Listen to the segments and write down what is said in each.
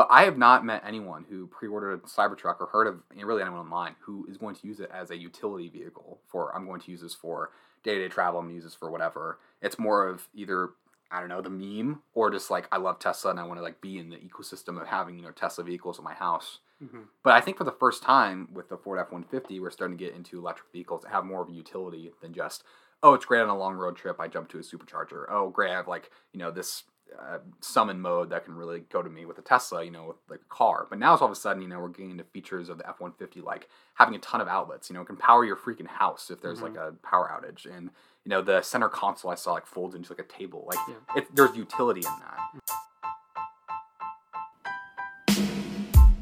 But I have not met anyone who pre-ordered a Cybertruck or heard of really anyone online who is going to use it as a utility vehicle for I'm going to use this for day-to-day travel, I'm going to use this for whatever. It's more of either I don't know, the meme or just like I love Tesla and I want to like be in the ecosystem of having, you know, Tesla vehicles in my house. Mhm. But I think for the first time with the Ford F-150, we're starting to get into electric vehicles that have more of a utility than just, oh, it's great on a long road trip. I jump to a supercharger. Oh, great. I have like, you know, this uh, summon mode that can really go to me with a Tesla, you know, with like a car. But now it's all of a sudden, you know, we're getting into features of the F-150, like having a ton of outlets, you know, it can power your freaking house if there's like a power outage. And, you know, the center console I saw like folds into like a table. Like Yeah. it, there's utility in that.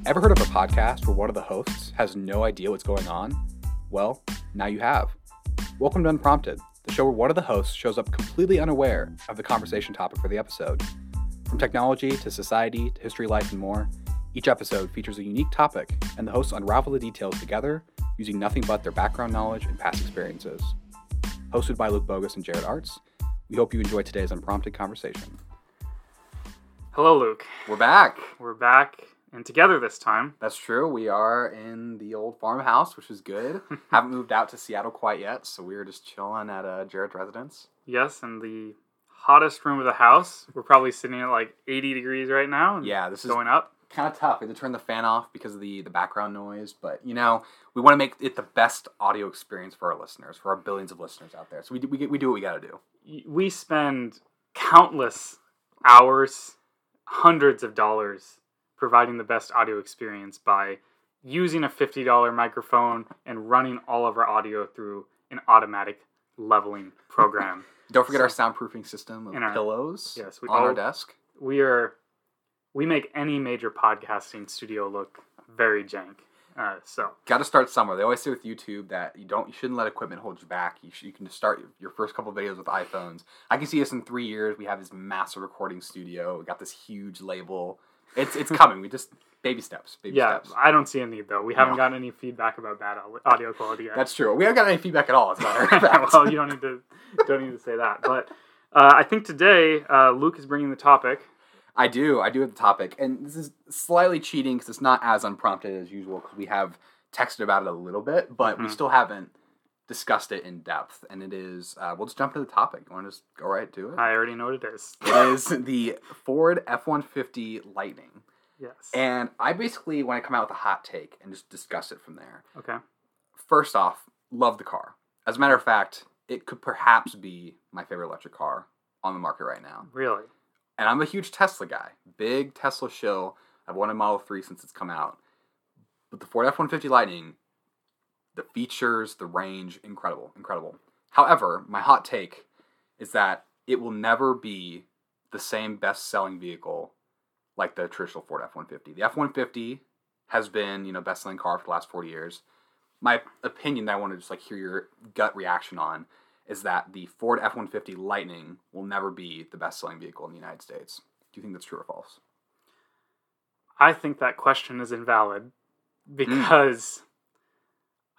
Ever heard of a podcast where one of the hosts has no idea what's going on? Well, now you have. Welcome to Unprompted, the show where one of the hosts shows up completely unaware of the conversation topic for the episode. From technology to society to history, life, and more, each episode features a unique topic, and the hosts unravel the details together using nothing but their background knowledge and past experiences. Hosted by Luke Bogus and Jared Arts, we hope you enjoy today's unprompted conversation. Hello, Luke. We're back. We're back and together this time. That's true. We are in the old farmhouse, which is good. Haven't moved out to Seattle quite yet, so we were just chilling at uh, Jared's residence. Yes, in the hottest room of the house. We're probably sitting at like 80 degrees right now. And Yeah, this is Going up. kind of tough. We had to turn the fan off because of the the background noise, but you know we want to make it the best audio experience for our listeners, for our billions of listeners out there. So we do, we, get, we do what we got to do. We spend countless hours, hundreds of dollars providing the best audio experience by using a $50 microphone and running all of our audio through an automatic leveling program. Don't forget So- our soundproofing system of our- pillows Yes, we on our desk. we are we make any major podcasting studio look very jank. Uh, so Got to start somewhere. They always say with YouTube that you don't, you shouldn't let equipment hold you back. You, sh- you can just start your, your first couple videos with iPhones. I can see us in three years. We have this massive recording studio. We got this huge label. It's it's coming. We just baby steps. Baby yeah, steps. I don't see any though. We haven't No. gotten any feedback about bad audio quality yet. That's true. We haven't got any feedback at all. As a matter well, you don't need to don't need to say that. But uh, I think today uh, Luke is bringing the topic. I do. I do have the topic, and this is slightly cheating because it's not as unprompted as usual because we have texted about it a little bit, but we Mhm. still haven't discussed it in depth. And it is. Uh, we'll just jump into the topic. You want to just go right to it? I already know what it is. It is the Ford F one fifty Lightning, Yes. and I basically want to come out with a hot take and just discuss it from there. okay. First off, love the car. As a matter of fact, it could perhaps be my favorite electric car on the market right now. Really. And I'm a huge Tesla guy. Big Tesla shill. I've wanted Model 3 since it's come out. But the Ford F 150 Lightning, the features, the range, incredible, incredible. However, my hot take is that it will never be the same best selling vehicle like the traditional Ford F 150. The F 150 has been, you know, best selling car for the last 40 years. My opinion that I want to just like hear your gut reaction on is that the Ford F 150 Lightning will never be the best selling vehicle in the United States. Do you think that's true or false? I think that question is invalid mm. because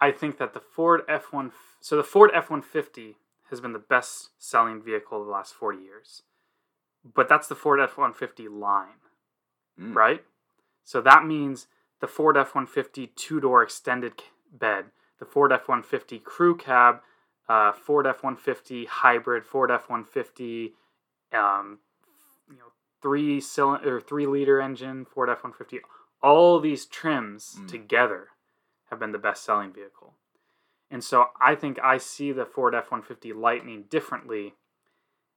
I think that the Ford F one so the Ford F one fifty has been the best selling vehicle of the last forty years, but that's the Ford F one fifty line, Mm. right? So that means the Ford F one fifty two door extended bed, the Ford F one fifty crew cab, uh, Ford F one fifty hybrid, Ford F one fifty, um, you know three cylinder or three liter engine Ford F one fifty. All these trims Mm. together have been the best selling vehicle, and so I think I see the Ford F one fifty Lightning differently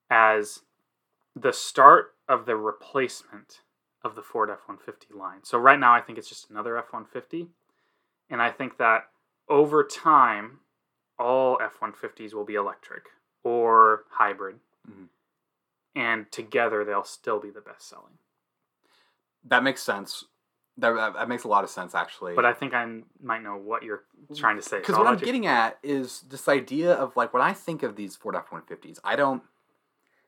as the start of the replacement of the Ford F one fifty line. So right now I think it's just another F one fifty, and I think that over time all F one fifties will be electric or hybrid Mhm. and together they'll still be the best selling. That makes sense. That, that, makes a lot of sense, actually. But I think I might know what you're trying to say. Because so what I'm you- getting at is this idea of like when I think of these Ford F 150s, I don't.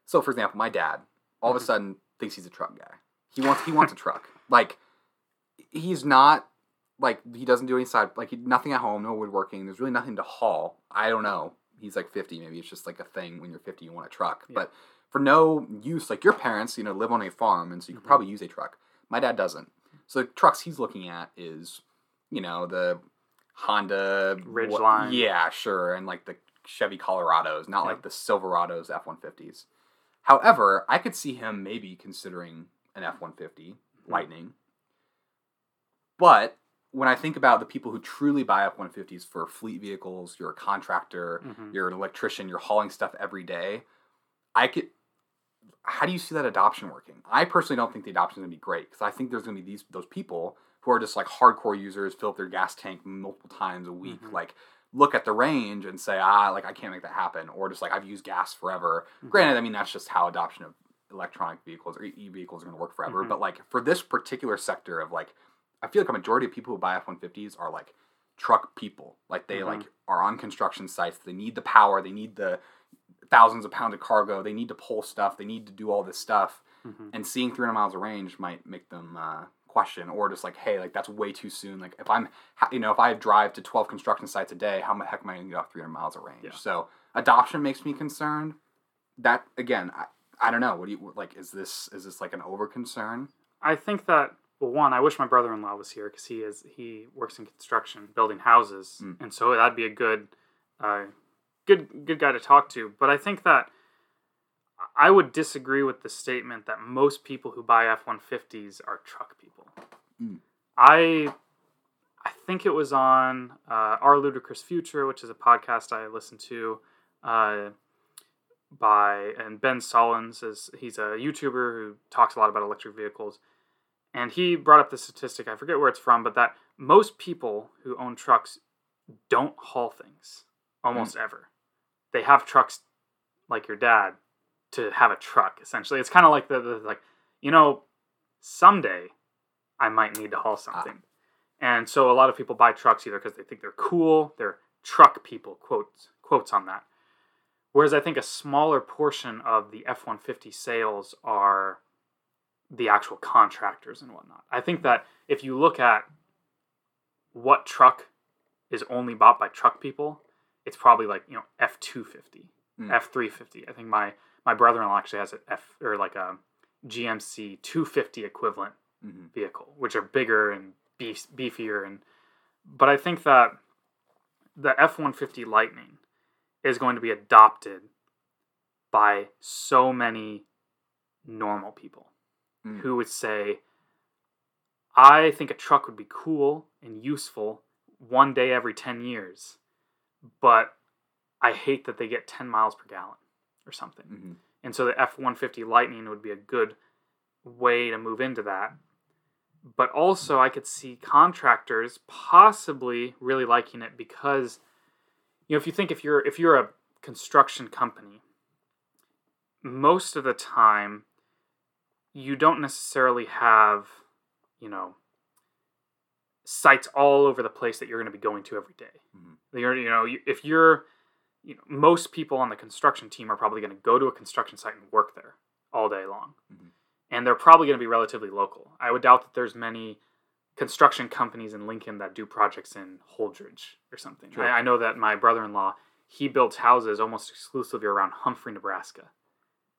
So, for example, my dad all of a Mhm. sudden thinks he's a truck guy. He wants he wants a truck. Like he's not like he doesn't do any side like he, nothing at home, no woodworking. There's really nothing to haul. I don't know. He's like 50, maybe it's just like a thing when you're 50 you want a truck. Yeah. But for no use, like your parents, you know, live on a farm and so you could Mhm. probably use a truck. My dad doesn't. So the trucks he's looking at is, you know, the Honda Ridgeline. yeah, sure, and like the Chevy Colorados, not Yeah. like the Silverados F one fifties. However, I could see him maybe considering an F one fifty. Lightning. But when I think about the people who truly buy F one fifties for fleet vehicles, you're a contractor, Mhm. you're an electrician, you're hauling stuff every day. I could. How do you see that adoption working? I personally don't think the adoption is gonna be great because I think there's gonna be these those people who are just like hardcore users, fill up their gas tank multiple times a week, Mhm. like look at the range and say, ah, like I can't make that happen, or just like I've used gas forever. Mhm. Granted, I mean that's just how adoption of electronic vehicles or e vehicles are gonna work forever. Mhm. But like for this particular sector of like, I feel like a majority of people who buy F one fifties are like truck people. Like they Mhm. like are on construction sites. They need the power. They need the thousands of pounds of cargo. They need to pull stuff. They need to do all this stuff. Mhm. And seeing 300 miles of range might make them uh, question, or just like, hey, like that's way too soon. Like if I'm, you know, if I drive to 12 construction sites a day, how the heck am I going to get off 300 miles of range? Yeah. So adoption makes me concerned. That again, I, I don't know. What do you like? Is this is this like an over concern? I think that well, one, I wish my brother-in-law was here because he is he works in construction, building houses, Mm. and so that'd be a good, uh, good good guy to talk to. But I think that I would disagree with the statement that most people who buy F one fifties are truck people. Mm. I I think it was on uh, Our Ludicrous Future, which is a podcast I listen to. Uh, by and Ben Sullins is he's a YouTuber who talks a lot about electric vehicles, and he brought up the statistic. I forget where it's from, but that most people who own trucks don't haul things almost ever. They have trucks like your dad to have a truck. Essentially, it's kind of like the, the like you know someday I might need to haul ah. something, and so a lot of people buy trucks either because they think they're cool. They're truck people quotes quotes on that. Whereas I think a smaller portion of the F 150 sales are the actual contractors and whatnot. I think that if you look at what truck is only bought by truck people, it's probably like, you know, F 250, Mm. F 350. I think my, my brother in law actually has an F or like a GMC 250 equivalent hmm vehicle, which are bigger and beef, beefier. And but I think that the F one fifty Lightning is going to be adopted by so many normal people Mm. who would say, "I think a truck would be cool and useful one day every ten years, but I hate that they get ten miles per gallon or something." hmm And so the F 150 Lightning would be a good way to move into that. But also, I could see contractors possibly really liking it because, you know, if you think if you're if you're a construction company, most of the time, you don't necessarily have, you know, sites all over the place that you're going to be going to every day. Mhm. You're, you know, if you're you know, most people on the construction team are probably going to go to a construction site and work there all day long. Mhm. And they're probably going to be relatively local. I would doubt that there's many construction companies in Lincoln that do projects in Holdrege or something. Sure. I, I know that my brother-in-law, he builds houses almost exclusively around Humphrey, Nebraska,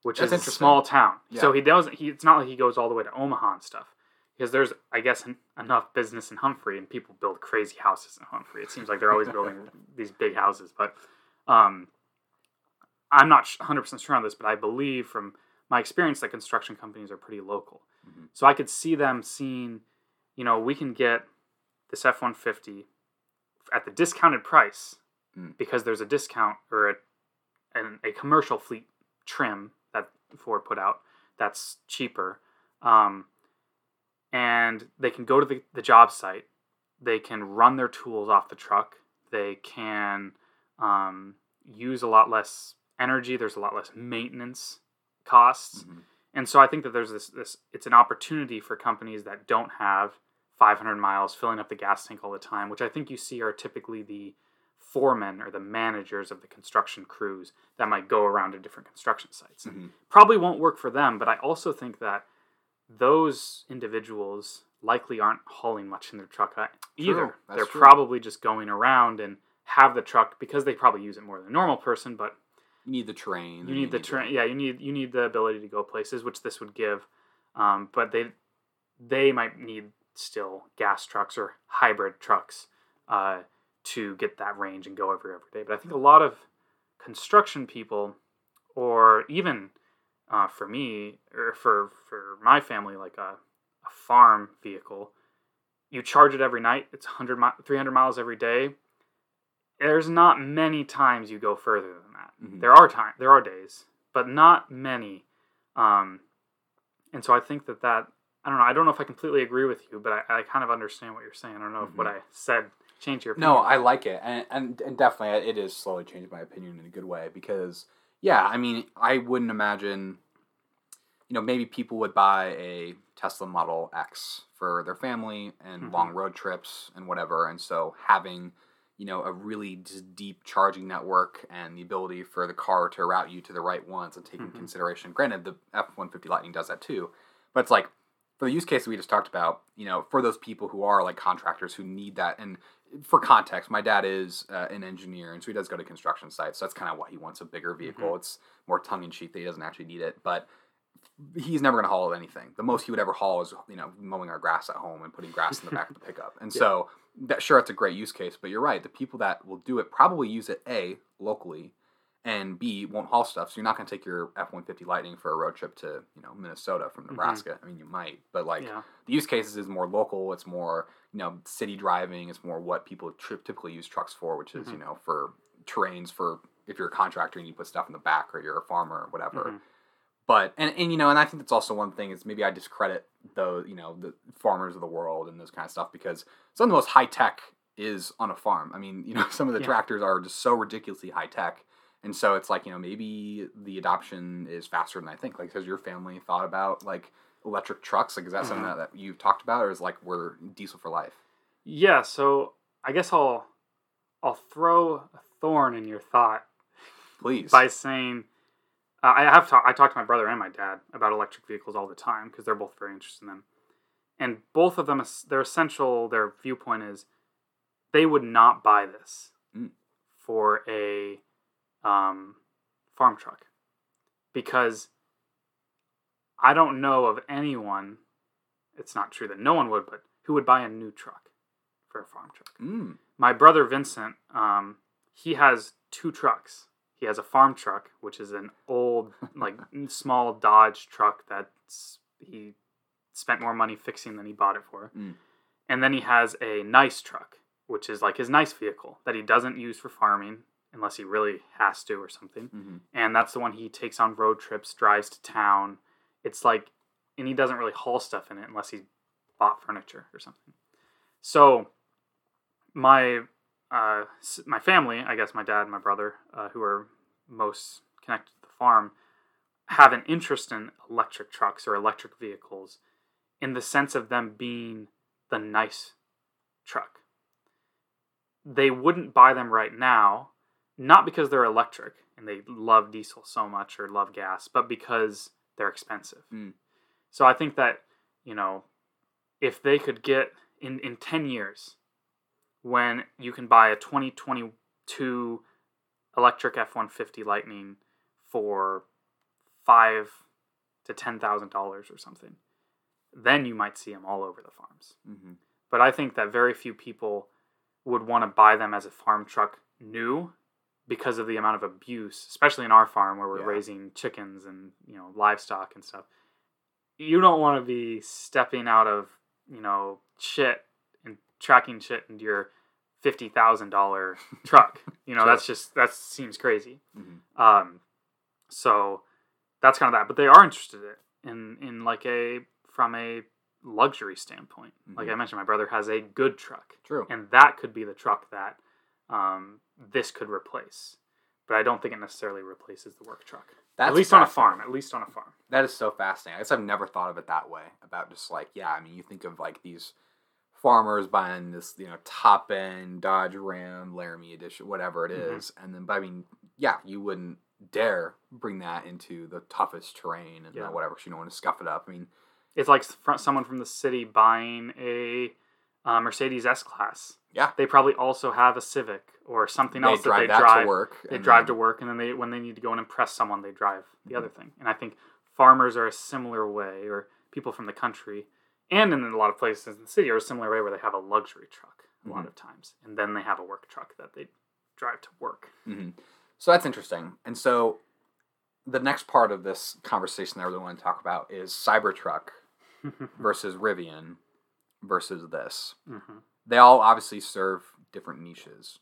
which That's is a small town. So he doesn't. He, it's not like he goes all the way to Omaha and stuff, because there's, I guess, en- enough business in Humphrey, and people build crazy houses in Humphrey. It seems like they're always building these big houses, but um, I'm not 100% sure on this, but I believe from my experience that construction companies are pretty local. Mhm. So I could see them seeing, you know, we can get this F 150 at the discounted price Mm. because there's a discount or a, an, a commercial fleet trim that Ford put out that's cheaper. Um, and they can go to the, the job site, they can run their tools off the truck, they can um, use a lot less energy, there's a lot less maintenance costs. Mhm. And so I think that there's this this it's an opportunity for companies that don't have 500 miles filling up the gas tank all the time, which I think you see are typically the foremen or the managers of the construction crews that might go around to different construction sites. Mhm. Probably won't work for them, but I also think that those individuals likely aren't hauling much in their truck uh, either. that's They're true. probably just going around and have the truck because they probably use it more than a normal person, but You need the train. you need the train. Yeah, you need you need the ability to go places, which this would give. Um, but they they might need still gas trucks or hybrid trucks uh, to get that range and go every every day. But I think a lot of construction people, or even uh, for me or for for my family, like a, a farm vehicle, you charge it every night. It's 100 mi- 300 miles every day. There's not many times you go further than that. Mhm. There are time, there are days, but not many. Um, and so I think that that I don't know. I don't know if I completely agree with you, but I, I kind of understand what you're saying. I don't know if what I said changed your opinion. No, I like it, and, and and definitely it is slowly changing my opinion in a good way because yeah, I mean I wouldn't imagine, you know, maybe people would buy a Tesla Model X for their family and Mhm. long road trips and whatever, and so having you know a really deep charging network and the ability for the car to route you to the right ones and taking Mhm. consideration. Granted, the F one fifty Lightning does that too, but it's like for the use case that we just talked about, you know, for those people who are like contractors who need that, and for context, my dad is uh, an engineer, and so he does go to construction sites. So that's kind of why he wants a bigger vehicle. It's more tongue in cheek that he doesn't actually need it, but he's never going to haul anything. The most he would ever haul is you know mowing our grass at home and putting grass in the back of the pickup. And Yeah. so that sure, it's a great use case, but you're right. The people that will do it probably use it a locally, and b won't haul stuff. So you're not going to take your F one fifty Lightning for a road trip to you know Minnesota from Nebraska. I mean, you might, but like yeah. the use cases is more local. It's more you know city driving. is more what people tri- typically use trucks for, which is Mhm. you know for terrains for if you're a contractor and you put stuff in the back or you're a farmer or whatever. Mhm. But and, and you know and I think that's also one thing is maybe I discredit the you know the farmers of the world and this kind of stuff because some of the most high tech is on a farm. I mean you know some of the Yeah. tractors are just so ridiculously high tech. And so it's like, you know, maybe the adoption is faster than I think. Like, has your family thought about like electric trucks? Like, is that something Mhm. that, that you've talked about, or is like we're diesel for life? Yeah, so I guess I'll I'll throw a thorn in your thought Please. by saying uh, I have talked I talk to my brother and my dad about electric vehicles all the time because they're both very interested in them, and both of them their essential their viewpoint is they would not buy this Mm. for a um, farm truck because I don't know of anyone. It's not true that no one would, but who would buy a new truck for a farm truck? Mm. my brother Vincent, um, he has two trucks. He has a farm truck, which is an old, like small Dodge truck that he spent more money fixing than he bought it for. Mm. And then he has a nice truck, which is like his nice vehicle that he doesn't use for farming unless he really has to or something. hmm And that's the one he takes on road trips, drives to town. It's like, and he doesn't really haul stuff in it unless he bought furniture or something. So my uh, my family, I guess my dad and my brother, uh, who are most connected to the farm, have an interest in electric trucks or electric vehicles in the sense of them being the nice truck. They wouldn't buy them right now, not because they're electric and they love diesel so much or love gas, but because they're expensive. Mm. So I think that, you know, if they could get in, in 10 years, when you can buy a 2022 electric F 150 Lightning for five to $10,000 or something, then you might see them all over the farms. hmm But I think that very few people would want to buy them as a farm truck new because of the amount of abuse, especially in our farm where we're Yeah. raising chickens and you know livestock and stuff. You don't want to be stepping out of you know shit and tracking shit into your fifty thousand dollar truck. You know Sure. that's just that seems crazy. hmm Um, so that's kind of that. But they are interested in in like a from a luxury standpoint. Like I mentioned, my brother has a good truck, True. and that could be the truck that um, this could replace. But I don't think it necessarily replaces the work truck. That's at least on a farm. At least on a farm. That is so fascinating. I guess I've never thought of it that way. About just like, yeah, I mean, you think of like these farmers buying this, you know, top end Dodge Ram Laramie edition, whatever it Mhm. and then, but I mean, yeah, you wouldn't dare bring that into the toughest terrain and Yeah. whatever. 'cause you don't want to scuff it up. I mean, It's like someone from the city buying a uh, Mercedes S Class. Yeah. They probably also have a Civic or something they else that they that drive. to work. They drive then- to work, and then they when they need to go and impress someone, they drive the Mhm. other thing. And I think farmers are a similar way, or people from the country, and in a lot of places in the city are a similar way where they have a luxury truck a lot Mhm. of times, and then they have a work truck that they drive to work. hmm So that's interesting. And so the next part of this conversation that I really want to talk about is Cybertruck versus Rivian versus this. They all obviously serve different niches,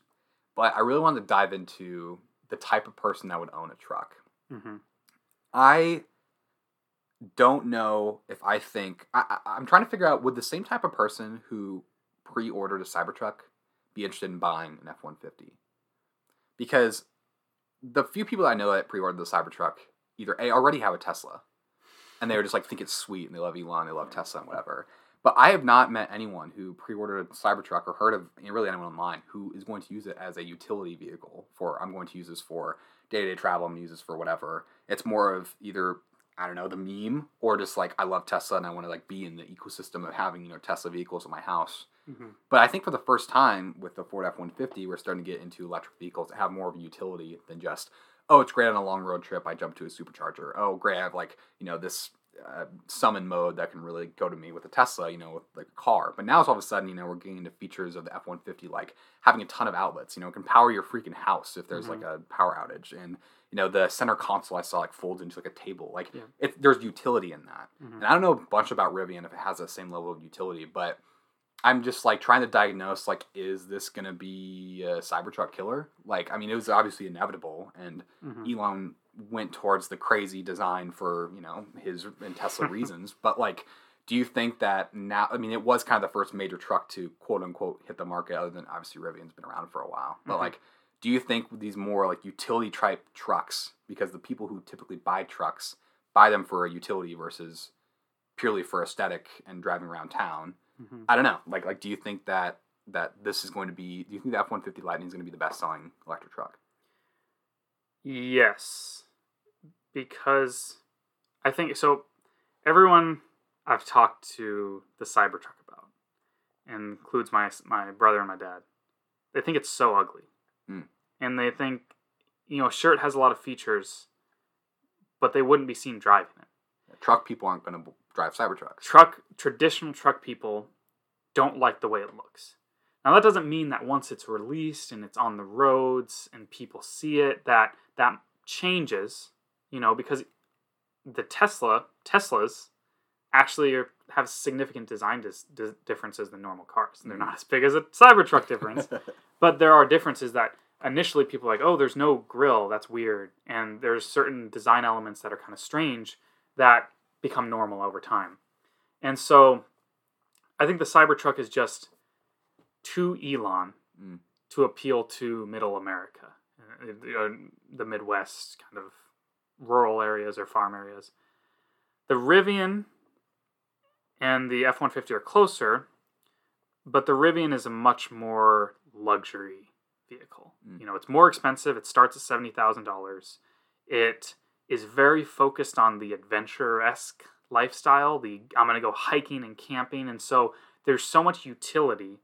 but I really wanted to dive into the type of person that would own a truck. hmm I don't know if I think I, I'm trying to figure out would the same type of person who pre-ordered a Cybertruck be interested in buying an F-150? Because the few people I know that pre-ordered the Cybertruck either a already have a Tesla, and they were just like think it's sweet and they love Elon, they love Tesla and whatever. But I have not met anyone who pre-ordered a Cybertruck or heard of really anyone online who is going to use it as a utility vehicle for I'm going to use this for day-to-day travel, I'm going to use this for whatever. It's more of either I don't know the meme or just like I love Tesla and I want to like be in the ecosystem of having you know Tesla vehicles in my house. hmm But I think for the first time with the Ford F one fifty, we're starting to get into electric vehicles that have more of a utility than just oh, it's great on a long road trip. I jump to a supercharger. Oh, great, I have like you know this uh, summon mode that can really go to me with a Tesla, you know, with like a car. But now it's all of a sudden, you know, we're getting into features of the F one fifty like having a ton of outlets. You know, it can power your freaking house if there's Mhm. like a power outage and. You know the center console I saw like folds into like a table. Like Yeah. it, there's utility in that. Mhm. And I don't know a bunch about Rivian if it has that same level of utility, but I'm just like trying to diagnose like is this gonna be a Cybertruck killer? Like I mean it was obviously inevitable, and hmm Elon went towards the crazy design for you know his and Tesla reasons. But like, do you think that now? I mean, it was kind of the first major truck to quote unquote hit the market, other than obviously Rivian's been around for a while. But Mhm. like, do you think these more like utility type trucks, because the people who typically buy trucks buy them for a utility versus purely for aesthetic and driving around town? hmm I don't know. Like, like, do you think that that this is going to be? Do you think the F one fifty Lightning is going to be the best selling electric truck? Yes, because I think so. Everyone I've talked to the Cybertruck about, includes my my brother and my dad, they think it's so ugly, Hmm. and they think, you know, sure it has a lot of features, but they wouldn't be seen driving it. Truck people aren't going to drive Cybertrucks. Truck traditional truck people don't like the way it looks. Now that doesn't mean that once it's released and it's on the roads and people see it that that changes, you know, because the Tesla Teslas actually are, have significant design dis, dis, differences than normal cars. They're not as big as a Cybertruck difference, but there are differences that initially people are like, oh, there's no grill, that's weird, and there's certain design elements that are kind of strange that become normal over time. And so I think the Cybertruck is just too Elon Mm. to appeal to middle America, uh, uh, the Midwest kind of rural areas or farm areas. The Rivian and the F 150 are closer, but the Rivian is a much more luxury vehicle. Mm. You know, it's more expensive. It starts at $70,000. It is very focused on the adventure esque lifestyle. The I'm going to go hiking and camping. And so there's so much utility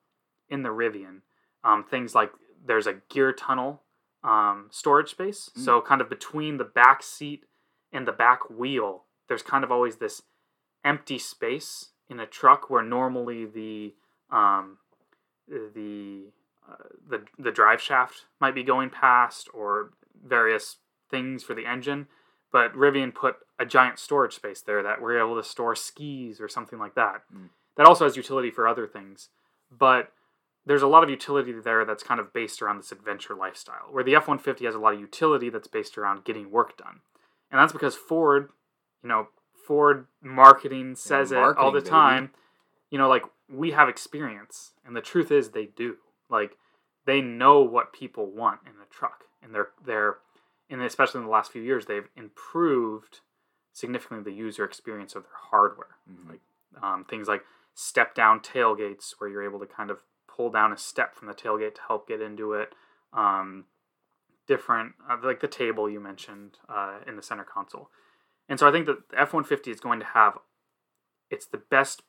in the Rivian. Um, things like there's a gear tunnel um, storage space. Mm. So kind of between the back seat and the back wheel, there's kind of always this empty space in a truck where normally the um, the uh, the the drive shaft might be going past or various things for the engine. But Rivian put a giant storage space there that we're able to store skis or something like that. Mm. That also has utility for other things, but there's a lot of utility there that's kind of based around this adventure lifestyle. Where the F one fifty has a lot of utility that's based around getting work done, and that's because Ford, you know, Ford marketing says it all marketing, the baby. time. You know, like we have experience, and the truth is they do. Like they know what people want in a truck, and they're they're, and especially in the last few years, they've improved significantly the user experience of their hardware. Mhm. Like um, things like step down tailgates, where you're able to kind of pull down a step from the tailgate to help get into it. Um, different, uh, like the table you mentioned uh, in the center console. And so I think that the F 150 is going to have, it's the best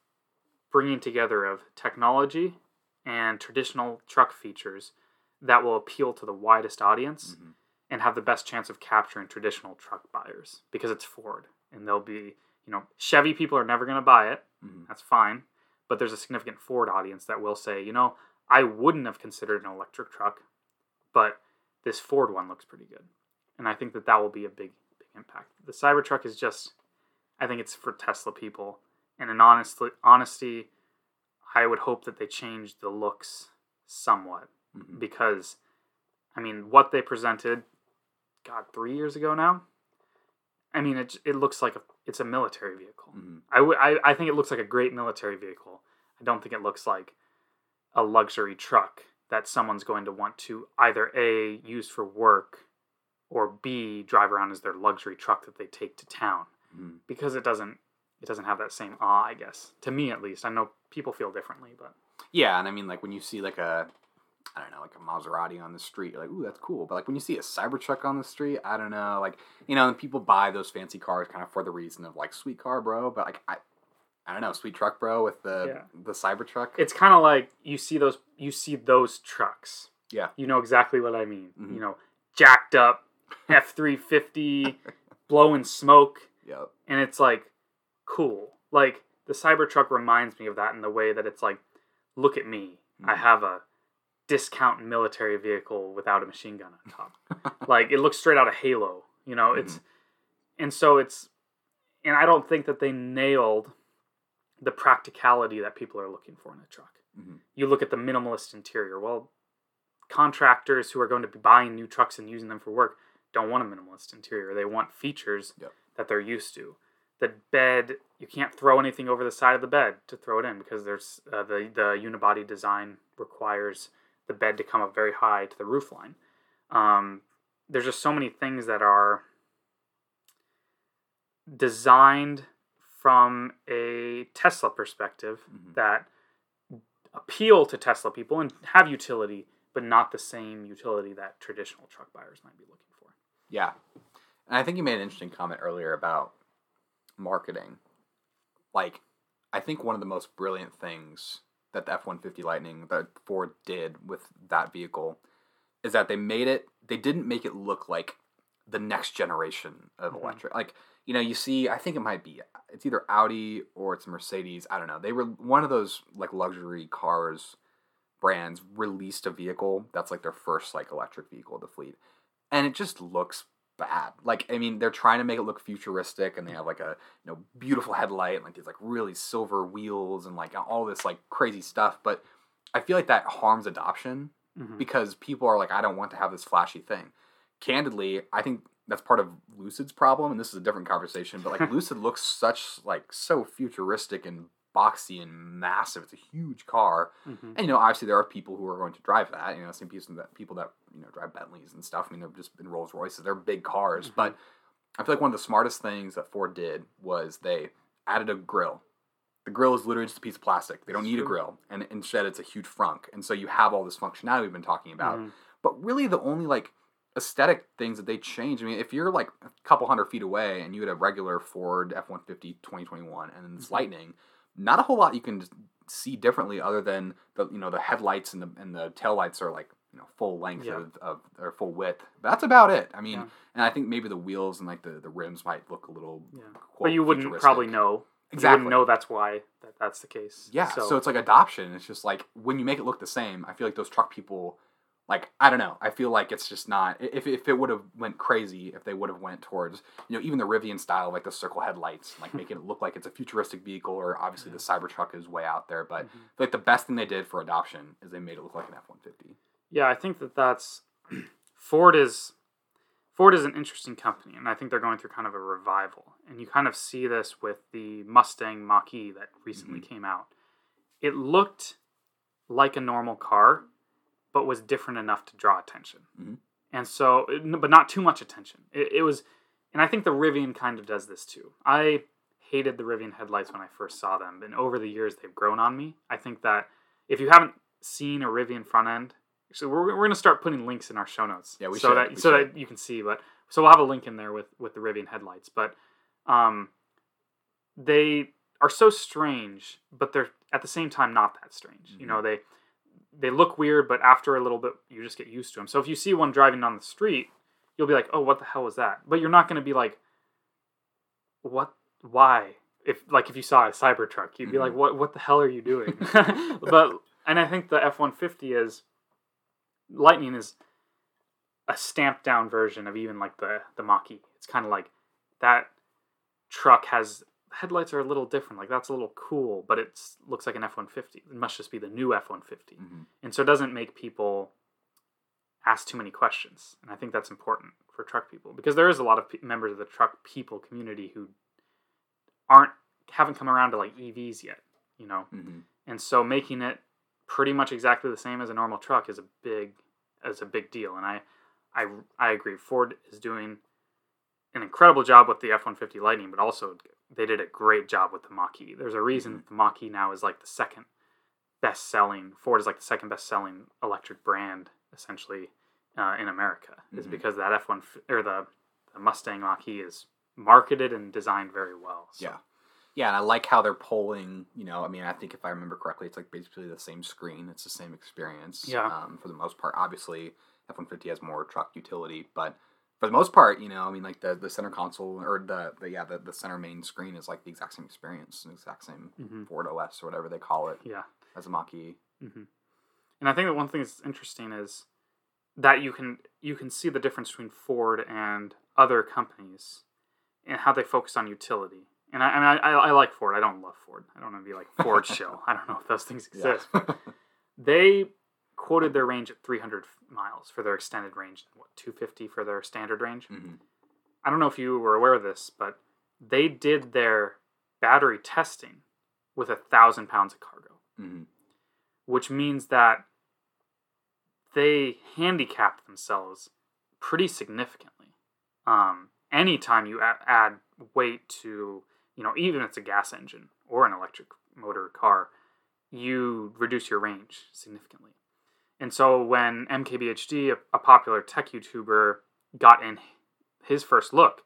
bringing together of technology and traditional truck features that will appeal to the widest audience Mhm. and have the best chance of capturing traditional truck buyers because it's Ford and they'll be, you know, Chevy people are never going to buy it Mhm. That's fine. But there's a significant Ford audience that will say, you know, I wouldn't have considered an electric truck, but this Ford one looks pretty good. And I think that that will be a big, big impact. The Cybertruck is just, I think it's for Tesla people. And in honestly, honesty, I would hope that they change the looks somewhat Mhm. because, I mean, what they presented, God, three years ago now. I mean, it it looks like a it's a military vehicle. Mhm. I, w- I, I think it looks like a great military vehicle. I don't think it looks like a luxury truck that someone's going to want to either A, use for work, or B, drive around as their luxury truck that they take to town. Mhm. Because it doesn't it doesn't have that same awe, I guess. To me at least. I know people feel differently, but Yeah, and I mean, like when you see like a, I don't know, like a Maserati on the street, you're like, ooh, that's cool. But like when you see a Cybertruck on the street, I don't know, like you know, and people buy those fancy cars kind of for the reason of like sweet car, bro. But like I, I don't know, sweet truck, bro, with the Yeah. the Cybertruck. it's kind of like you see those you see those trucks. Yeah. You know exactly what I mean. Mhm. You know, jacked up F three fifty, blowing smoke, Yep. and it's like cool. Like the Cybertruck reminds me of that in the way that it's like, look at me, I Mhm. have a discount military vehicle without a machine gun on top. like it looks straight out of Halo. You know, it's and so it's and I don't think that they nailed the practicality that people are looking for in a truck. Mhm. You look at the minimalist interior. Well, contractors who are going to be buying new trucks and using them for work don't want a minimalist interior. They want features Yep. that they're used to. The bed, you can't throw anything over the side of the bed to throw it in because there's uh, the the unibody design requires the bed to come up very high to the roof line. Um, there's just so many things that are designed from a Tesla perspective Mhm. that appeal to Tesla people and have utility, but not the same utility that traditional truck buyers might be looking for. Yeah. And I think you made an interesting comment earlier about marketing. Like, I think one of the most brilliant things that the F 150 Lightning, that Ford did with that vehicle, is that they made it, they didn't make it look like the next generation of Mhm. electric. Like, you know, you see, I think it might be, it's either Audi or it's Mercedes. I don't know. They were one of those like luxury cars brands released a vehicle that's like their first like electric vehicle of the fleet and it just looks bad like i mean they're trying to make it look futuristic and they have like a you know beautiful headlight and like these like really silver wheels and like all this like crazy stuff but i feel like that harms adoption Mhm. because people are like i don't want to have this flashy thing candidly i think that's part of lucid's problem and this is a different conversation but like lucid looks such like so futuristic and boxy and massive it's a huge car Mhm. and you know, obviously there are people who are going to drive that. You know, same people that people that you know drive Bentleys and stuff. I mean, they're just in Rolls Royces. They're big cars, Mhm. but I feel like one of the smartest things that Ford did was they added a grill. The grill is literally just a piece of plastic. They don't need a grill, and instead it's a huge frunk. And so you have all this functionality we've been talking about. Mhm. But really, the only like aesthetic things that they change. I mean, if you're like a couple hundred feet away and you had a regular Ford F 150 2021 and then this Mhm. Lightning, not a whole lot you can just see differently other than the you know the headlights and the and the tail lights are like you know full length Yeah. of, of or full width. That's about it. I mean, Yeah. and I think maybe the wheels and like the, the rims might look a little. Yeah. quote, But you wouldn't futuristic. probably know. You exactly. wouldn't know that's why that, that's the case. Yeah, so. it's like adoption. It's just like when you make it look the same. I feel like those truck people, like I don't know. I feel like it's just not. If if it would have went crazy, if they would have went towards you know even the Rivian style, like the circle headlights, like making it look like it's a futuristic vehicle, or obviously the Cybertruck is way out there. But Mhm. Like the best thing they did for adoption is they made it look like an F one fifty. Yeah, I think that that's Ford is Ford is an interesting company, and I think they're going through kind of a revival. And you kind of see this with the Mustang Mach-E that recently came out. It looked like a normal car, but was different enough to draw attention. Mhm. And so, but not too much attention. It, it was, and I think the Rivian kind of does this too. I hated the Rivian headlights when I first saw them, and over the years they've grown on me. I think that if you haven't seen a Rivian front end, actually we're, we're going to start putting links in our show notes. Yeah, we so should, that we so should. that you can see. But so we'll have a link in there with with the Rivian headlights. But um, they are so strange, but they're at the same time not that strange. You Mhm. know, they they look weird, but after a little bit, you just get used to them. So if you see one driving down the street, you'll be like, "Oh, what the hell was that?" But you're not going to be like, "What? Why? if like if you saw a Cybertruck, you'd be like, "What what the hell are you doing?" but and I think the F one fifty is Lightning is a stamped down version of even like the the Mach-E. It's kind of like that truck has headlights are a little different. Like that's a little cool, but it looks like an F one fifty. It must just be the new F one fifty, Mhm. and so it doesn't make people ask too many questions. And I think that's important for truck people because there is a lot of pe- members of the truck people community who aren't haven't come around to like EVs yet, you know. Mhm. And so making it pretty much exactly the same as a normal truck is a big is a big deal. And I I I agree. Ford is doing an incredible job with the F one fifty Lightning, but also they did a great job with the Mach E. There's a reason that the Mach E now is like the second best selling. Ford is like the second best selling electric brand essentially uh, in America. Is Mhm. because that F one or the, the Mustang Mach E is marketed and designed very well. So, Yeah. Yeah, and I like how they're polling. You know, I mean, I think if I remember correctly, it's like basically the same screen. It's the same experience. Yeah. Um, for the most part, obviously, F one fifty has more truck utility, but for the most part, you know, I mean, like the, the center console or the, the yeah the, the center main screen is like the exact same experience, the exact same Mhm. Ford OS or whatever they call it Yeah. as a Mach-E. hmm And I think that one thing that's interesting is that you can you can see the difference between Ford and other companies and how they focus on utility. And I, I mean, I, I like Ford. I don't love Ford. I don't want to be like Ford show. I don't know if those things Yeah. exist. They quoted their range at 300 miles for their extended range. What 250 for their standard range? Mhm. I don't know if you were aware of this, but they did their battery testing with a thousand pounds of cargo Mhm. which means that they handicapped themselves pretty significantly. Um, anytime you add weight to, you know, even if it's a gas engine or an electric motor car, you reduce your range significantly. And so when MKBHD, a, a popular tech YouTuber, got in his first look,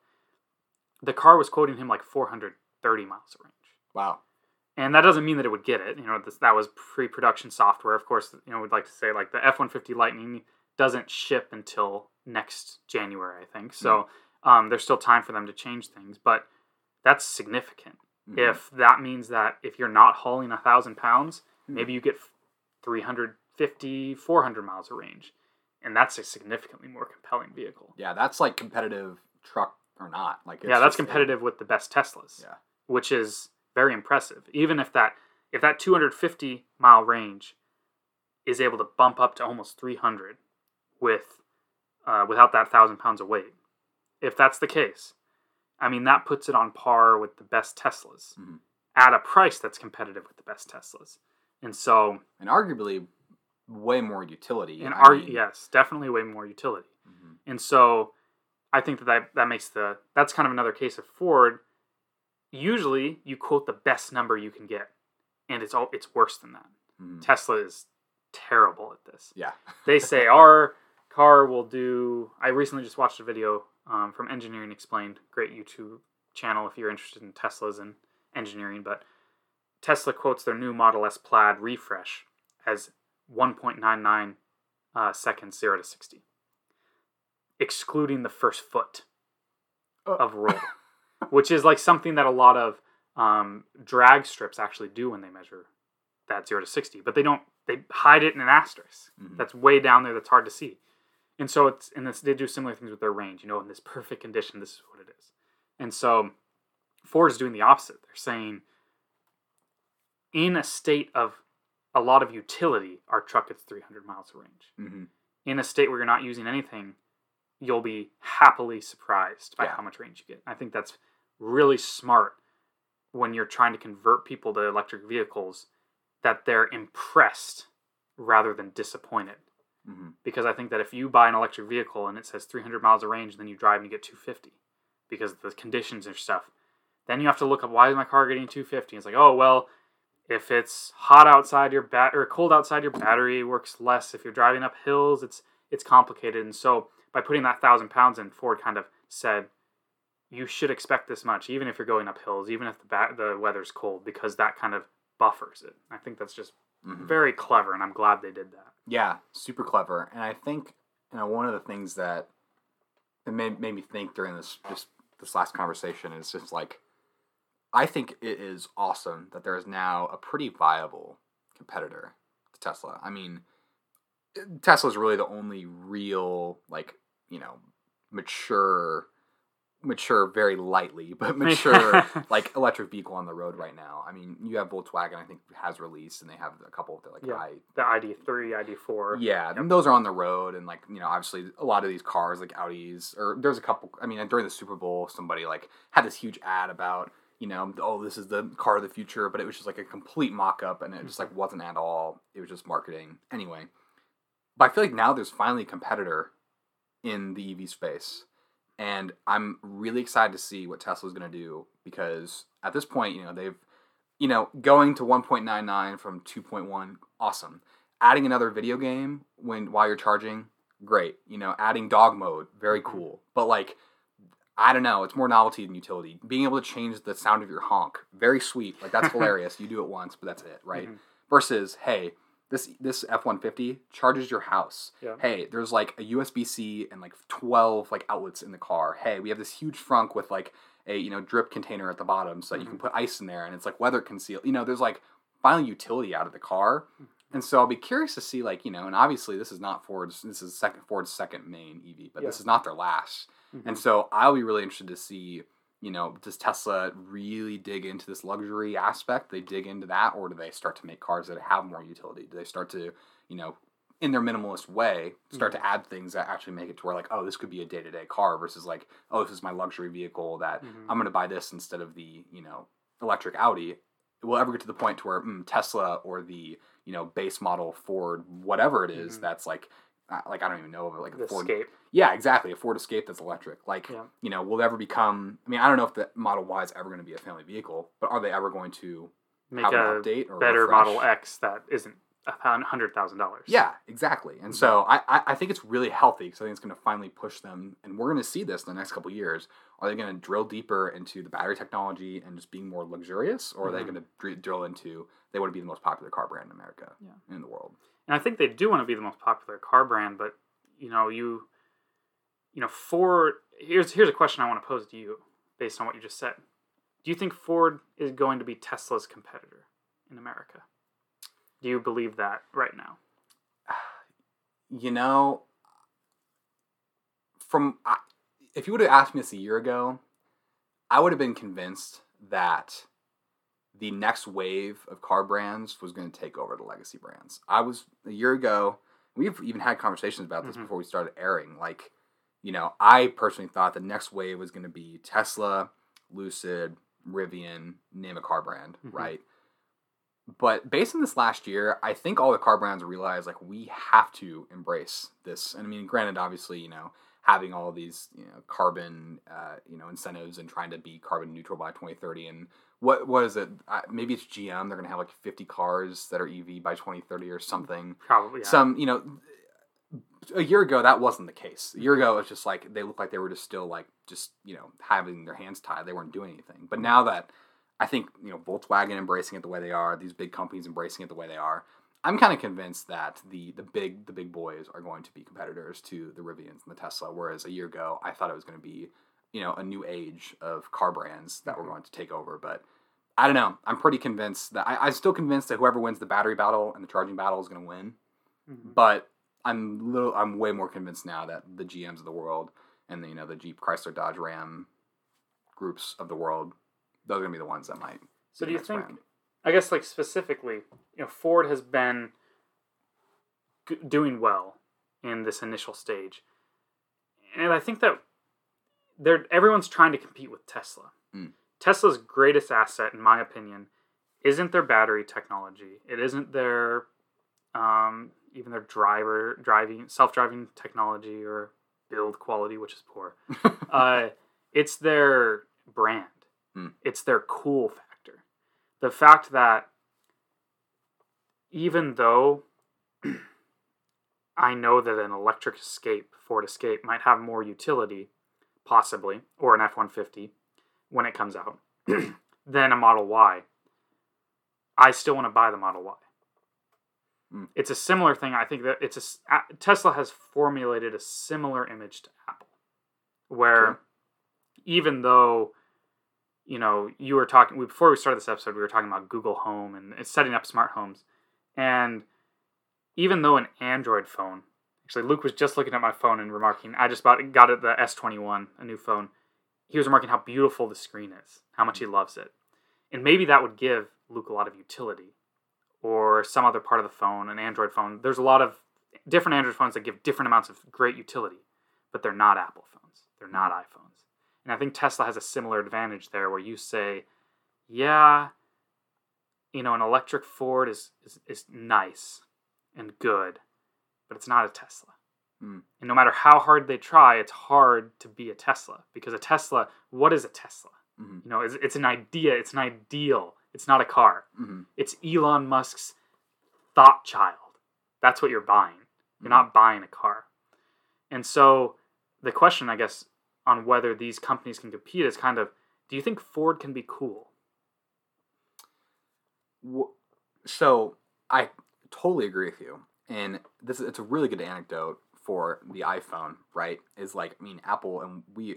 the car was quoting him like 430 miles of range Wow. and that doesn't mean that it would get it. You know, this, that was pre-production software. Of course, you know, we'd like to say like the F one fifty Lightning doesn't ship until next January, I think. So um, there's still time for them to change things, but that's significant. Mhm. If that means that if you're not hauling a thousand pounds, Hmm. maybe you get 350, 400 miles of range, and that's a significantly more compelling vehicle. yeah, that's like competitive truck or not. Like it's yeah, that's a- competitive with the best Teslas. Yeah. which is very impressive. Even if that if that 250 mile range is able to bump up to almost 300 with uh, without that thousand pounds of weight, if that's the case, I mean that puts it on par with the best Teslas Mhm. at a price that's competitive with the best Teslas. And so, and arguably way more utility. and I mean, yes, definitely way more utility. mhm. And so I think that, that that makes the that's kind of another case of Ford. Usually you quote the best number you can get, and it's all it's worse than that. Mhm. Tesla is terrible at this. Yeah. They say our car will do. I recently just watched a video um, from Engineering Explained, great YouTube channel if you're interested in Teslas and engineering. But Tesla quotes their new Model S Plaid refresh as 1.99 uh, seconds zero to sixty, excluding the first foot Oh. of roll, which is like something that a lot of um, drag strips actually do when they measure that zero to sixty, but they don't. They hide it in an asterisk Mhm. that's way down there that's hard to see. And so it's and this, they do similar things with their range. You know, in this perfect condition, this is what it is. And so Ford is doing the opposite. They're saying, in a state of a lot of utility, our truck gets 300 miles of range. Mhm. In a state where you're not using anything, you'll be happily surprised by Yeah. how much range you get. I think that's really smart when you're trying to convert people to electric vehicles that they're impressed rather than disappointed Mhm. because I think that if you buy an electric vehicle and it says 300 miles of range, and then you drive and you get 250 because of the conditions and stuff, then you have to look up why is my car getting 250? It's like, oh well, if it's hot outside your bat or cold outside your battery works less. If you're driving up hills, it's it's complicated. And so by putting that thousand pounds in, Ford kind of said you should expect this much, even if you're going up hills, even if the bat the weather's cold, because that kind of buffers it. I think that's just Mhm. very clever, and I'm glad they did that. Yeah, super clever. And I think you know one of the things that it made, made me think during this just this last conversation is just like I think it is awesome that there is now a pretty viable competitor to Tesla. I mean, Tesla is really the only real, like, you know, mature, mature very lightly, but mature, like, electric vehicle on the road right now. I mean, you have Volkswagen, I think, has released, and they have a couple of the, like, Yeah. I, the ID3, ID4. yeah, and those are on the road, and like you know, obviously a lot of these cars, like Audis, or there's a couple. I mean, during the Super Bowl, somebody like had this huge ad about you know, oh, this is the car of the future, but it was just like a complete mock-up, and it just like wasn't at all. It was just marketing anyway. But I feel like now there's finally a competitor in the EV space, and I'm really excited to see what Tesla's going to do because at this point, you know, they've you know, going to 1.99 from 2.1, awesome. Adding another video game when while you're charging, great. You know, adding dog mode, very cool. But like, I don't know, it's more novelty than utility. Being able to change the sound of your honk, very sweet. Like that's hilarious. You do it once, but that's it, right? Mhm. Versus, hey, this this F150 charges your house. Yeah. Hey, there's like a USB C and like 12 like outlets in the car. Hey, we have this huge frunk with like a you know drip container at the bottom so that you can put ice in there and it's like weather concealed. You know, there's like finally utility out of the car. And so I'll be curious to see like, you know, and obviously this is not Ford's this is second Ford's second main EV, but this is not their last. Mhm. And so I'll be really interested to see, you know, does Tesla really dig into this luxury aspect? They dig into that, or do they start to make cars that have more utility? Do they start to, you know, in their minimalist way, start to add things that actually make it to where like, oh, this could be a day to day car versus like, oh, this is my luxury vehicle that Mhm. I'm going to buy this instead of the, you know, electric Audi. Will ever get to the point to where mm, Tesla or the, you know, base model Ford, whatever it is Mhm. that's like, like I don't even know of it, like a The Ford Escape. yeah, exactly. A Ford Escape that's electric. Like, Yeah. you know, will ever become? I mean, I don't know if the Model Y is ever going to be a family vehicle, but are they ever going to Make have an a update or better refresh? Model X that isn't a hundred thousand dollars. Yeah, exactly. And so I, I, I think it's really healthy because I think it's going to finally push them, and we're going to see this in the next couple of years. Are they going to drill deeper into the battery technology and just being more luxurious, or are they Mhm. going to drill into they want to be the most popular car brand in America, Yeah. in the world? And I think they do want to be the most popular car brand, but you know, you you know, Ford here's here's a question I want to pose to you based on what you just said. Do you think Ford is going to be Tesla's competitor in America? Do you believe that right now? You know, from if you would have asked me this a year ago, I would have been convinced that the next wave of car brands was going to take over the legacy brands. I was a year ago. We've even had conversations about this Mhm. before we started airing. Like, you know, I personally thought the next wave was going to be Tesla, Lucid, Rivian, name a car brand, Mhm. right? But based on this last year, I think all the car brands realize like we have to embrace this. And I mean, granted, obviously, you know, having all these you know carbon uh, you know incentives and trying to be carbon neutral by 2030 and what what is it? Uh, maybe it's GM. They're gonna have like 50 cars that are EV by 2030 or something. Probably. Yeah. Some you know. A year ago, that wasn't the case. A year ago, it was just like they looked like they were just still like just you know having their hands tied. They weren't doing anything. But now that I think you know Volkswagen embracing it the way they are, these big companies embracing it the way they are. I'm kind of convinced that the the big the big boys are going to be competitors to the Rivians and the Tesla. Whereas a year ago, I thought it was going to be you know a new age of car brands that were Mhm. going to take over. But I don't know. I'm pretty convinced that I, I'm still convinced that whoever wins the battery battle and the charging battle is going to win. Mhm. But I'm little. I'm way more convinced now that the GMs of the world and the, you know the Jeep, Chrysler, Dodge, Ram groups of the world, those are gonna be the ones that might. So do you think? round. I guess like specifically, you know, Ford has been g- doing well in this initial stage, and I think that they're everyone's trying to compete with Tesla. Mm. Tesla's greatest asset, in my opinion, isn't their battery technology. It isn't their um, even their driver driving self driving technology or build quality, which is poor. uh, it's their brand. Hmm. It's their cool factor. The fact that even though I know that an electric Escape, Ford Escape, might have more utility, possibly, or an F one fifty when it comes out, than a Model Y, I still want to buy the Model Y. Hmm. It's a similar thing. I think that it's a Tesla has formulated a similar image to Apple, where Sure. even though you know, you were talking before we started this episode. We were talking about Google Home and setting up smart homes, and even though an Android phone, actually, Luke was just looking at my phone and remarking, I just bought got it the S twenty one, a new phone. He was remarking how beautiful the screen is, how much he loves it, and maybe that would give Luke a lot of utility, or some other part of the phone, an Android phone. There's a lot of different Android phones that give different amounts of great utility, but they're not Apple phones. They're not iPhones. And I think Tesla has a similar advantage there where you say, yeah, you know, an electric Ford is, is, is nice and good, but it's not a Tesla. Mm. And no matter how hard they try, it's hard to be a Tesla because a Tesla, what is a Tesla? Mhm. You know, it's, it's an idea, it's an ideal, it's not a car. hmm It's Elon Musk's thought child. That's what you're buying. You're not buying a car. And so the question, I guess, on whether these companies can compete is kind of do you think Ford can be cool? So I totally agree with you, and this is it's a really good anecdote for the iPhone. Right? Is like I mean Apple, and we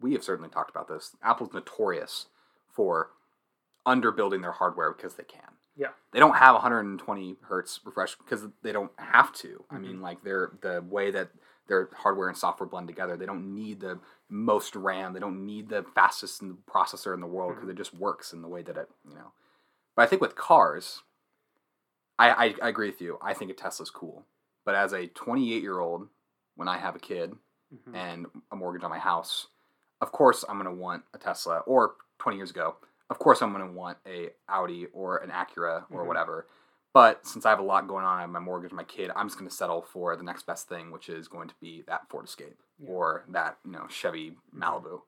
we have certainly talked about this. Apple's notorious for underbuilding their hardware because they can. Yeah. They don't have 120 hertz refresh because they don't have to. I Mhm. mean, like they're the way that their hardware and software blend together. They don't need the most RAM. They don't need the fastest processor in the world because it just works in the way that it, you know. But I think with cars, I, I, I agree with you. I think a Tesla's cool. But as a 28 year old, when I have a kid Mhm. and a mortgage on my house, of course I'm going to want a Tesla. Or 20 years ago, of course I'm going to want a Audi or an Acura or Mhm. whatever. But since I have a lot going on, I have my mortgage, my kid, I'm just going to settle for the next best thing, which is going to be that Ford Escape Yeah. or that you know Chevy Malibu.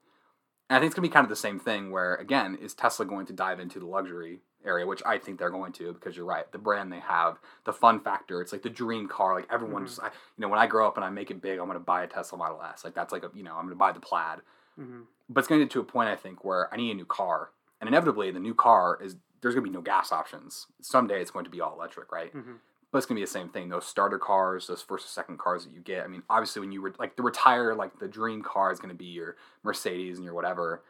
And I think it's going to be kind of the same thing. Where again, is Tesla going to dive into the luxury area, which I think they're going to because you're right. The brand they have, the fun factor, it's like the dream car. Like everyone Mhm. just, I, you know, when I grow up and I make it big, I'm going to buy a Tesla Model S. Like that's like a, you know, I'm going to buy the Plaid. Mhm. But it's going to get to a point, I think, where I need a new car, and inevitably, the new car is there's going to be no gas options. Someday, it's going to be all electric, right? Mhm. But it's going to be the same thing. Those starter cars, those first or second cars that you get. I mean, obviously, when you were like the retire, like the dream car is going to be your Mercedes and your whatever.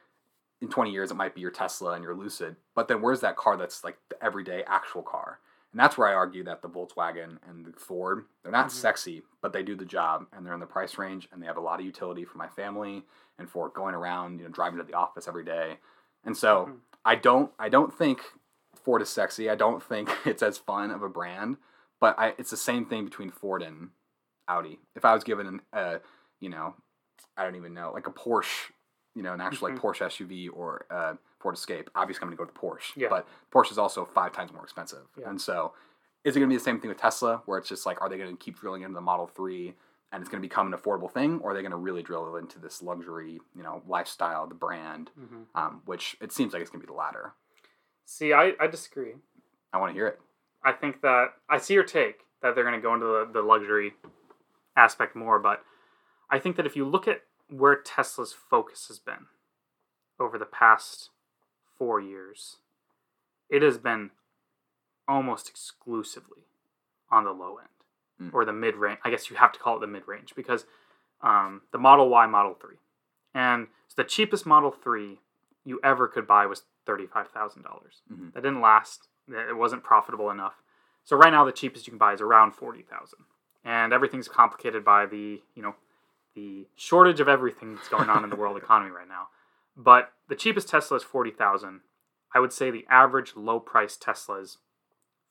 In 20 years, it might be your Tesla and your Lucid. But then where's that car that's like the everyday actual car? And that's where I argue that the Volkswagen and the Ford, they're not Mhm. sexy, but they do the job and they're in the price range and they have a lot of utility for my family and for going around, you know, driving to the office every day. And so Mhm. I don't I don't think Ford is sexy. I don't think it's as fun of a brand, but I, it's the same thing between Ford and Audi. If I was given an, a, you know, I don't even know, like a Porsche, you know, an actual Mhm. like Porsche SUV or uh, Ford Escape, obviously I'm going to go to Porsche. Yeah. But Porsche is also five times more expensive. Yeah. And so is it going to be the same thing with Tesla where it's just like, are they going to keep drilling into the Model 3 and it's going to become an affordable thing or are they going to really drill into this luxury, you know, lifestyle, the brand, Mhm. um, which it seems like it's going to be the latter. See, I, I disagree. I want to hear it. I think that I see your take that they're going to go into the, the luxury aspect more, but I think that if you look at where Tesla's focus has been over the past four years, it has been almost exclusively on the low end Mm. or the mid range. I guess you have to call it the mid range because um, the Model Y, Model 3. And so the cheapest Model 3 you ever could buy was $35,000. dollars Mhm. That didn't last. It wasn't profitable enough. So right now the cheapest you can buy is around 40,000. And everything's complicated by the, you know, the shortage of everything that's going on in the world economy right now. But the cheapest Tesla is 40,000. I would say the average low price Tesla is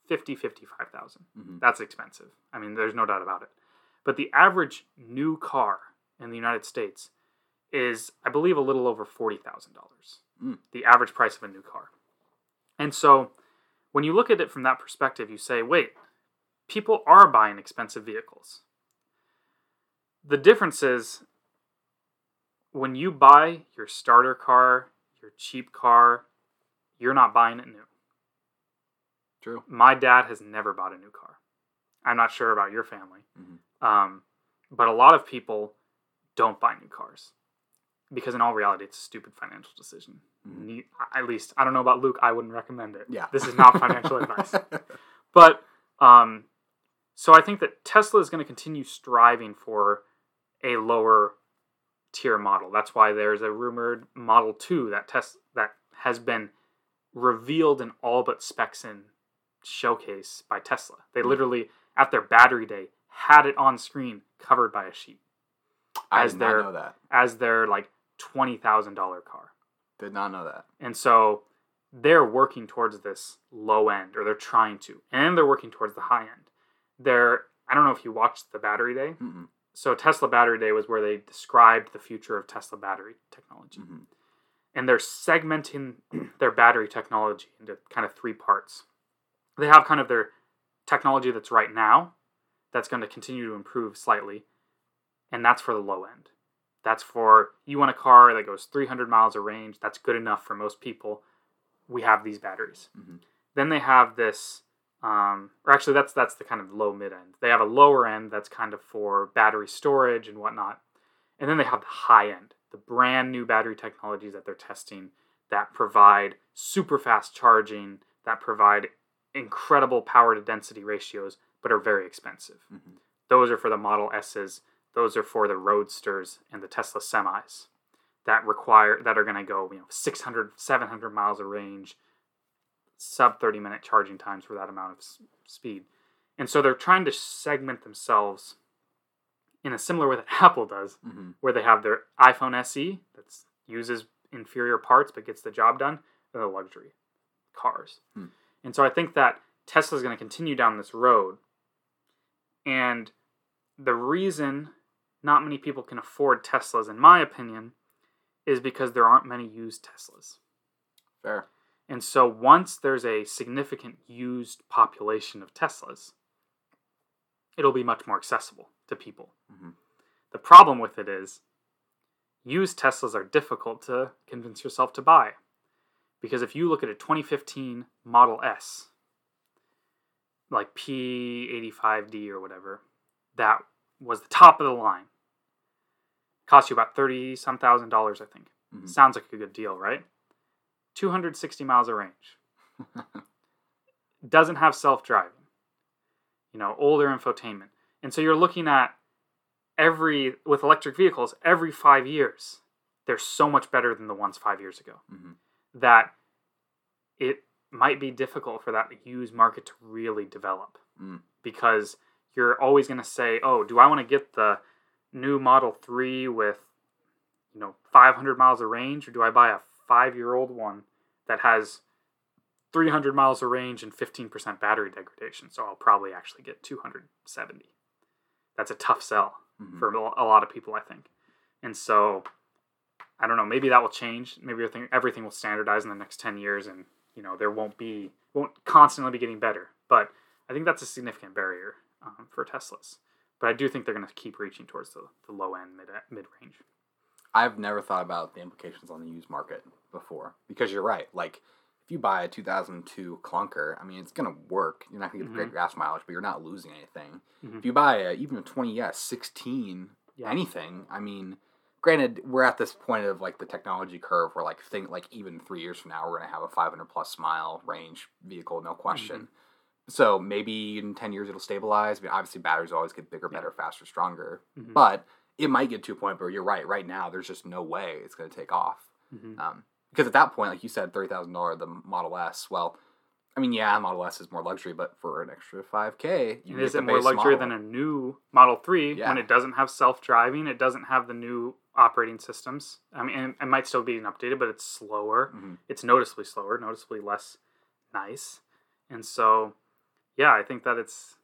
50, 55,000. Mhm. That's expensive. I mean, there's no doubt about it. But the average new car in the United States is, I believe, a little over $40,000. Mm. The average price of a new car. And so when you look at it from that perspective, you say, wait, people are buying expensive vehicles. The difference is when you buy your starter car, your cheap car, you're not buying it new. True. My dad has never bought a new car. I'm not sure about your family, Mhm. um, but a lot of people don't buy new cars because, in all reality, it's a stupid financial decision. Mhm. Ne- At least, I don't know about Luke. I wouldn't recommend it. Yeah. This is not financial advice. But um, so I think that Tesla is going to continue striving for a lower tier model. That's why there's a rumored Model 2 that test that has been revealed in all but specs in showcase by Tesla. They Hmm. literally at their battery day had it on screen covered by a sheet I as did their- not know that. as their like $20,000 car. Did not know that. And so they're working towards this low end, or they're trying to, and they're working towards the high end. They're, I don't know if you watched the battery day. Mm-mm. So Tesla Battery Day was where they described the future of Tesla battery technology. Mhm. And they're segmenting their battery technology into kind of three parts. They have kind of their technology that's right now, that's going to continue to improve slightly, and that's for the low end. That's for you want a car that goes 300 miles of range. That's good enough for most people. We have these batteries. Mhm. Then they have this, um, or actually, that's that's the kind of low mid end. They have a lower end that's kind of for battery storage and whatnot, and then they have the high end, the brand new battery technologies that they're testing that provide super fast charging, that provide incredible power to density ratios, but are very expensive. Mhm. Those are for the Model S's. Those are for the Roadsters and the Tesla semis that require that are going to go you know 600 700 miles of range sub 30 minute charging times for that amount of s- speed and so they're trying to segment themselves in a similar way that apple does Mhm. where they have their iphone se that uses inferior parts but gets the job done and the luxury cars Hmm. and so i think that Tesla is going to continue down this road and the reason not many people can afford teslas in my opinion is because there aren't many used teslas Fair. And so once there's a significant used population of Teslas, it'll be much more accessible to people. Mhm. The problem with it is used Teslas are difficult to convince yourself to buy. Because if you look at a 2015 Model S, like P85D or whatever, that was the top of the line. Cost you about 30 some thousand dollars, I think. Mhm. Sounds like a good deal, right? 260 miles of range. Doesn't have self driving. You know, older infotainment. And so you're looking at every, with electric vehicles, every five years, they're so much better than the ones five years ago Mhm. that it might be difficult for that used market to really develop Mm. because you're always going to say, "Oh, do I want to get the new Model 3 with you know 500 miles of range or do I buy a 5-year-old one that has 300 miles of range and 15% battery degradation?" So I'll probably actually get 270. That's a tough sell Mhm. for a lot of people, I think. And so, I don't know. Maybe that will change. Maybe everything everything will standardize in the next ten years, and you know there won't be won't constantly be getting better. But I think that's a significant barrier um, for Teslas. But I do think they're going to keep reaching towards the, the low end mid mid range. I've never thought about the implications on the used market before because you're right. Like, if you buy a 2002 clunker, I mean, it's gonna work. You're not gonna get the great gas mileage, but you're not losing anything. Mhm. If you buy a, even a 20s, 16, Yeah. anything, I mean, granted, we're at this point of like the technology curve where like think like even three years from now we're gonna have a 500 plus mile range vehicle, no question. So maybe in 10 years it'll stabilize. I mean, obviously batteries always get bigger, better, faster, stronger. Mhm. But it might get to a point where you're right. Right now, there's just no way it's going to take off. Mhm. Um, because at that point, like you said, thirty thousand dollars the Model S. Well, I mean, yeah, Model S is more luxury, but for an extra five k, And is it more luxury than a new Model 3 Yeah. when it doesn't have self driving? It doesn't have the new operating systems. I mean, it might still be updated, but it's slower. Mhm. It's noticeably slower, noticeably less nice. And so, yeah, I think that it's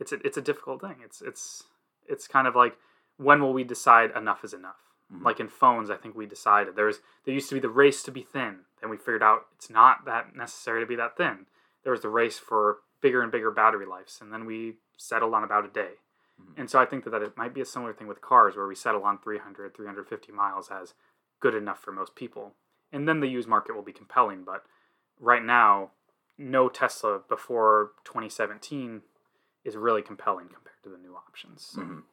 it's a, it's a difficult thing. It's it's it's kind of like when will we decide enough is enough? Mhm. Like in phones, I think we decided there's there used to be the race to be thin. Then we figured out it's not that necessary to be that thin. There was the race for bigger and bigger battery lives, and then we settled on about a day. Mhm. And so I think that, that it might be a similar thing with cars where we settle on 300, 350 miles as good enough for most people. And then the used market will be compelling. But right now, no Tesla before 2017 is really compelling compared to the new options. So, Mhm.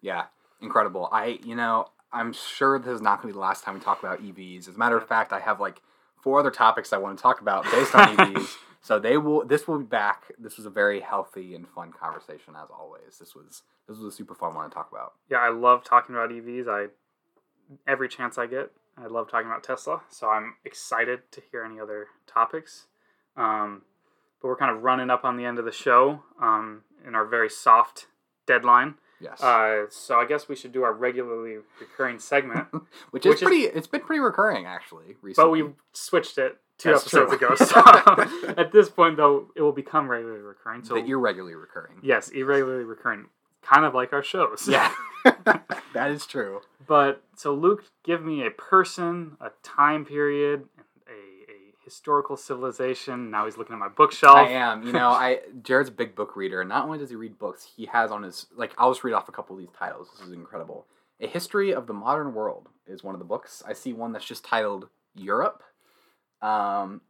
Yeah, incredible. I, you know, I'm sure this is not going to be the last time we talk about EVs. As a matter of fact, I have like four other topics I want to talk about based on EVs. So they will. This will be back. This was a very healthy and fun conversation as always. This was this was a super fun one to talk about. Yeah, I love talking about EVs. I every chance I get. I love talking about Tesla, so I'm excited to hear any other topics. Um, but we're kind of running up on the end of the show um, in our very soft deadline. Yes. Uh, so I guess we should do our regularly recurring segment. which is which is- pretty. it's been pretty recurring actually recently. but we switched it two That's episodes true. ago. So at this point, though, it will become regularly recurring. So you're regularly recurring. yes, irregularly recurring, kind of like our shows. Yeah. that is true. But so Luke, give me a person, a time period, historical civilization. Now he's looking at my bookshelf. I am. You know, I Jared's a big book reader. Not only does he read books, he has on his like. I'll just read off a couple of these titles. This is incredible. A History of the Modern World is one of the books. I see one that's just titled Europe. Um,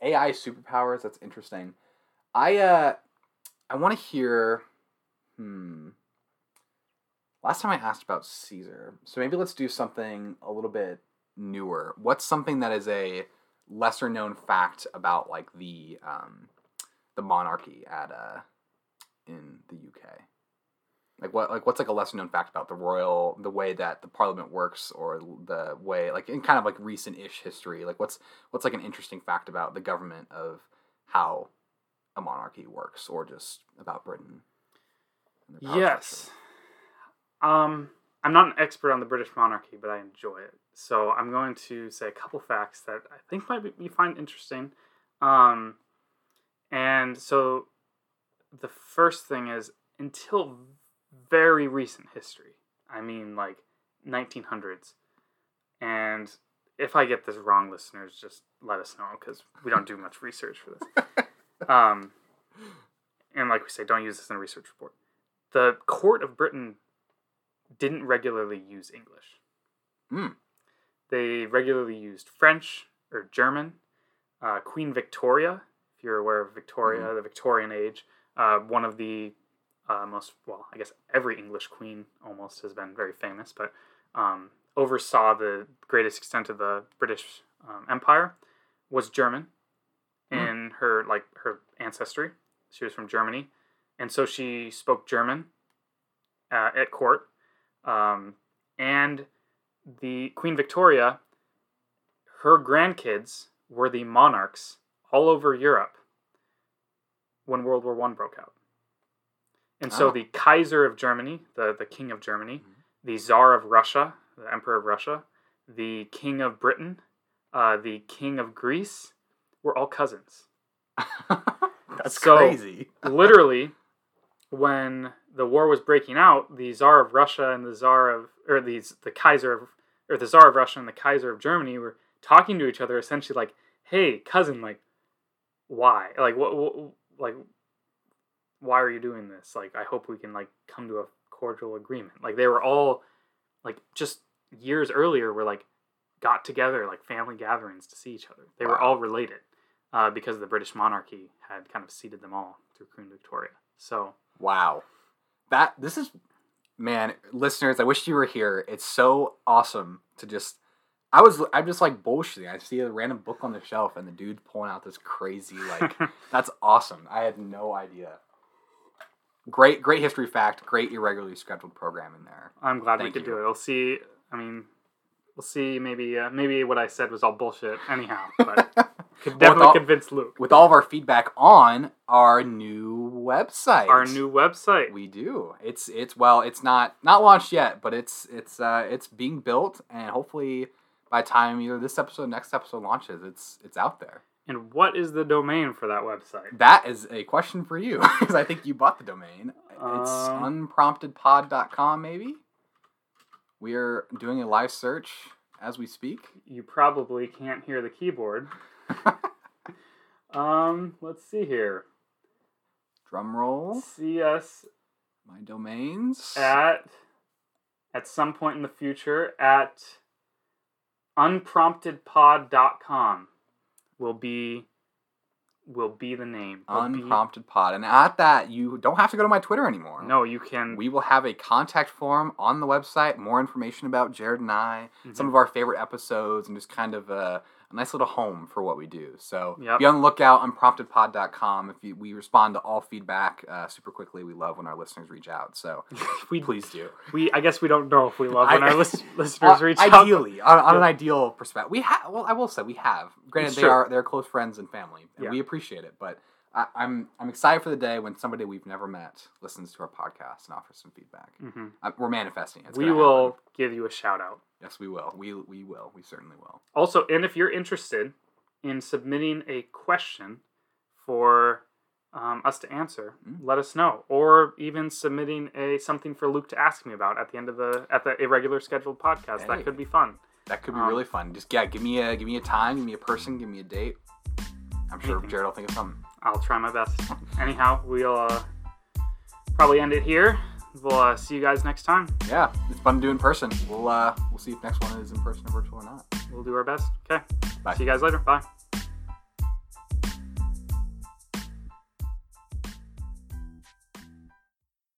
AI superpowers. That's interesting. I uh, I want to hear. Hmm. Last time I asked about Caesar, so maybe let's do something a little bit newer. What's something that is a lesser known fact about like the um, the monarchy at uh, in the UK? Like what like what's like a lesser known fact about the royal the way that the parliament works or the way like in kind of like recent ish history like what's what's like an interesting fact about the government of how a monarchy works or just about Britain? and their power Yes. structure? Um, I'm not an expert on the British monarchy, but I enjoy it. So I'm going to say a couple facts that I think might be, you find interesting. Um, and so the first thing is until very recent history, I mean like 1900s. And if I get this wrong, listeners, just let us know because we don't do much research for this. Um, and like we say, don't use this in a research report. The court of Britain didn't regularly use English. Mm. They regularly used French or German. Uh, Queen Victoria, if you're aware of Victoria, the Victorian age, uh, one of the uh, most, well, I guess every English queen almost has been very famous, but um, oversaw the greatest extent of the British um, Empire, was German in her like her ancestry. She was from Germany, and so she spoke German uh, at court. Um, and the Queen Victoria, her grandkids were the monarchs all over Europe when World War One broke out. And so Oh. the Kaiser of Germany, the, the King of Germany, Mhm. the Tsar of Russia, the Emperor of Russia, the King of Britain, uh, the King of Greece, were all cousins. That's So- crazy. literally when the war was breaking out the czar of russia and the czar of or these the kaiser of or the czar of russia and the kaiser of germany were talking to each other essentially like hey cousin like why? Like what, what like why are you doing this? Like i hope we can like come to a cordial agreement. Like they were all like just years earlier were like got together like family gatherings to see each other. They were all related uh, because the british monarchy had kind of seeded them all through queen victoria. So Wow. That this is man, listeners, I wish you were here. It's so awesome to just I was I'm just like bullshitting. I see a random book on the shelf and the dude's pulling out this crazy like that's awesome. I had no idea. Great great history fact, great irregularly scheduled program in there. i'm glad we could you. do it we'll see i mean we'll see maybe uh, maybe what i said was all bullshit anyhow but could definitely all- convince luke With all of our feedback on our new website. our new website We do. It's it's well, it's not not launched yet, but it's it's uh it's being built, and hopefully by the time either this episode, or next episode launches, it's it's out there. and what is the domain for that website That is a question for you because I think you bought the domain. It's Um, unpromptedpod.com, maybe. We are doing a live search as we speak. you probably can't hear the keyboard um let's see here Drum roll. see us My domains. at at some point in the future at unpromptedpod.com will be will be the name. Will be- pod. And at that, you don't have to go to my Twitter anymore. no, you can We will have a contact form on the website, more information about Jared and I, Mhm. some of our favorite episodes, and just kind of a, a nice little home for what we do. So Yep. be on the lookout unpromptedpod.com. If you, we respond to all feedback uh, super quickly, we love when our listeners reach out. So we please do. we I guess we don't know if we love when I- our lis- listeners reach out. ideally, on, on an ideal perspective, we have. Well, I will say we have. Granted, It's they true. are they're close friends and family, and Yeah. we appreciate it. But I, I'm I'm excited for the day when somebody we've never met listens to our podcast and offers some feedback. Mhm. Uh, we're manifesting. It's We will happen. give you a shout out. Yes, we will. We we will. We certainly will. Also, and if you're interested in submitting a question for um, us to answer, Mm. let us know. Or even submitting a something for Luke to ask me about at the end of the at the irregular scheduled podcast. Hey. That could be fun. That could be Um, really fun. Just yeah, give me a give me a time, give me a person, give me a date. I'm sure. Jared will think of something. I'll try my best. Anyhow, we'll uh, probably end it here. We'll uh, see you guys next time. Yeah, it's fun to do in person. We'll uh we'll see if next one is in person or virtual or not. We'll do our best. Okay. Bye. See you guys later. Bye.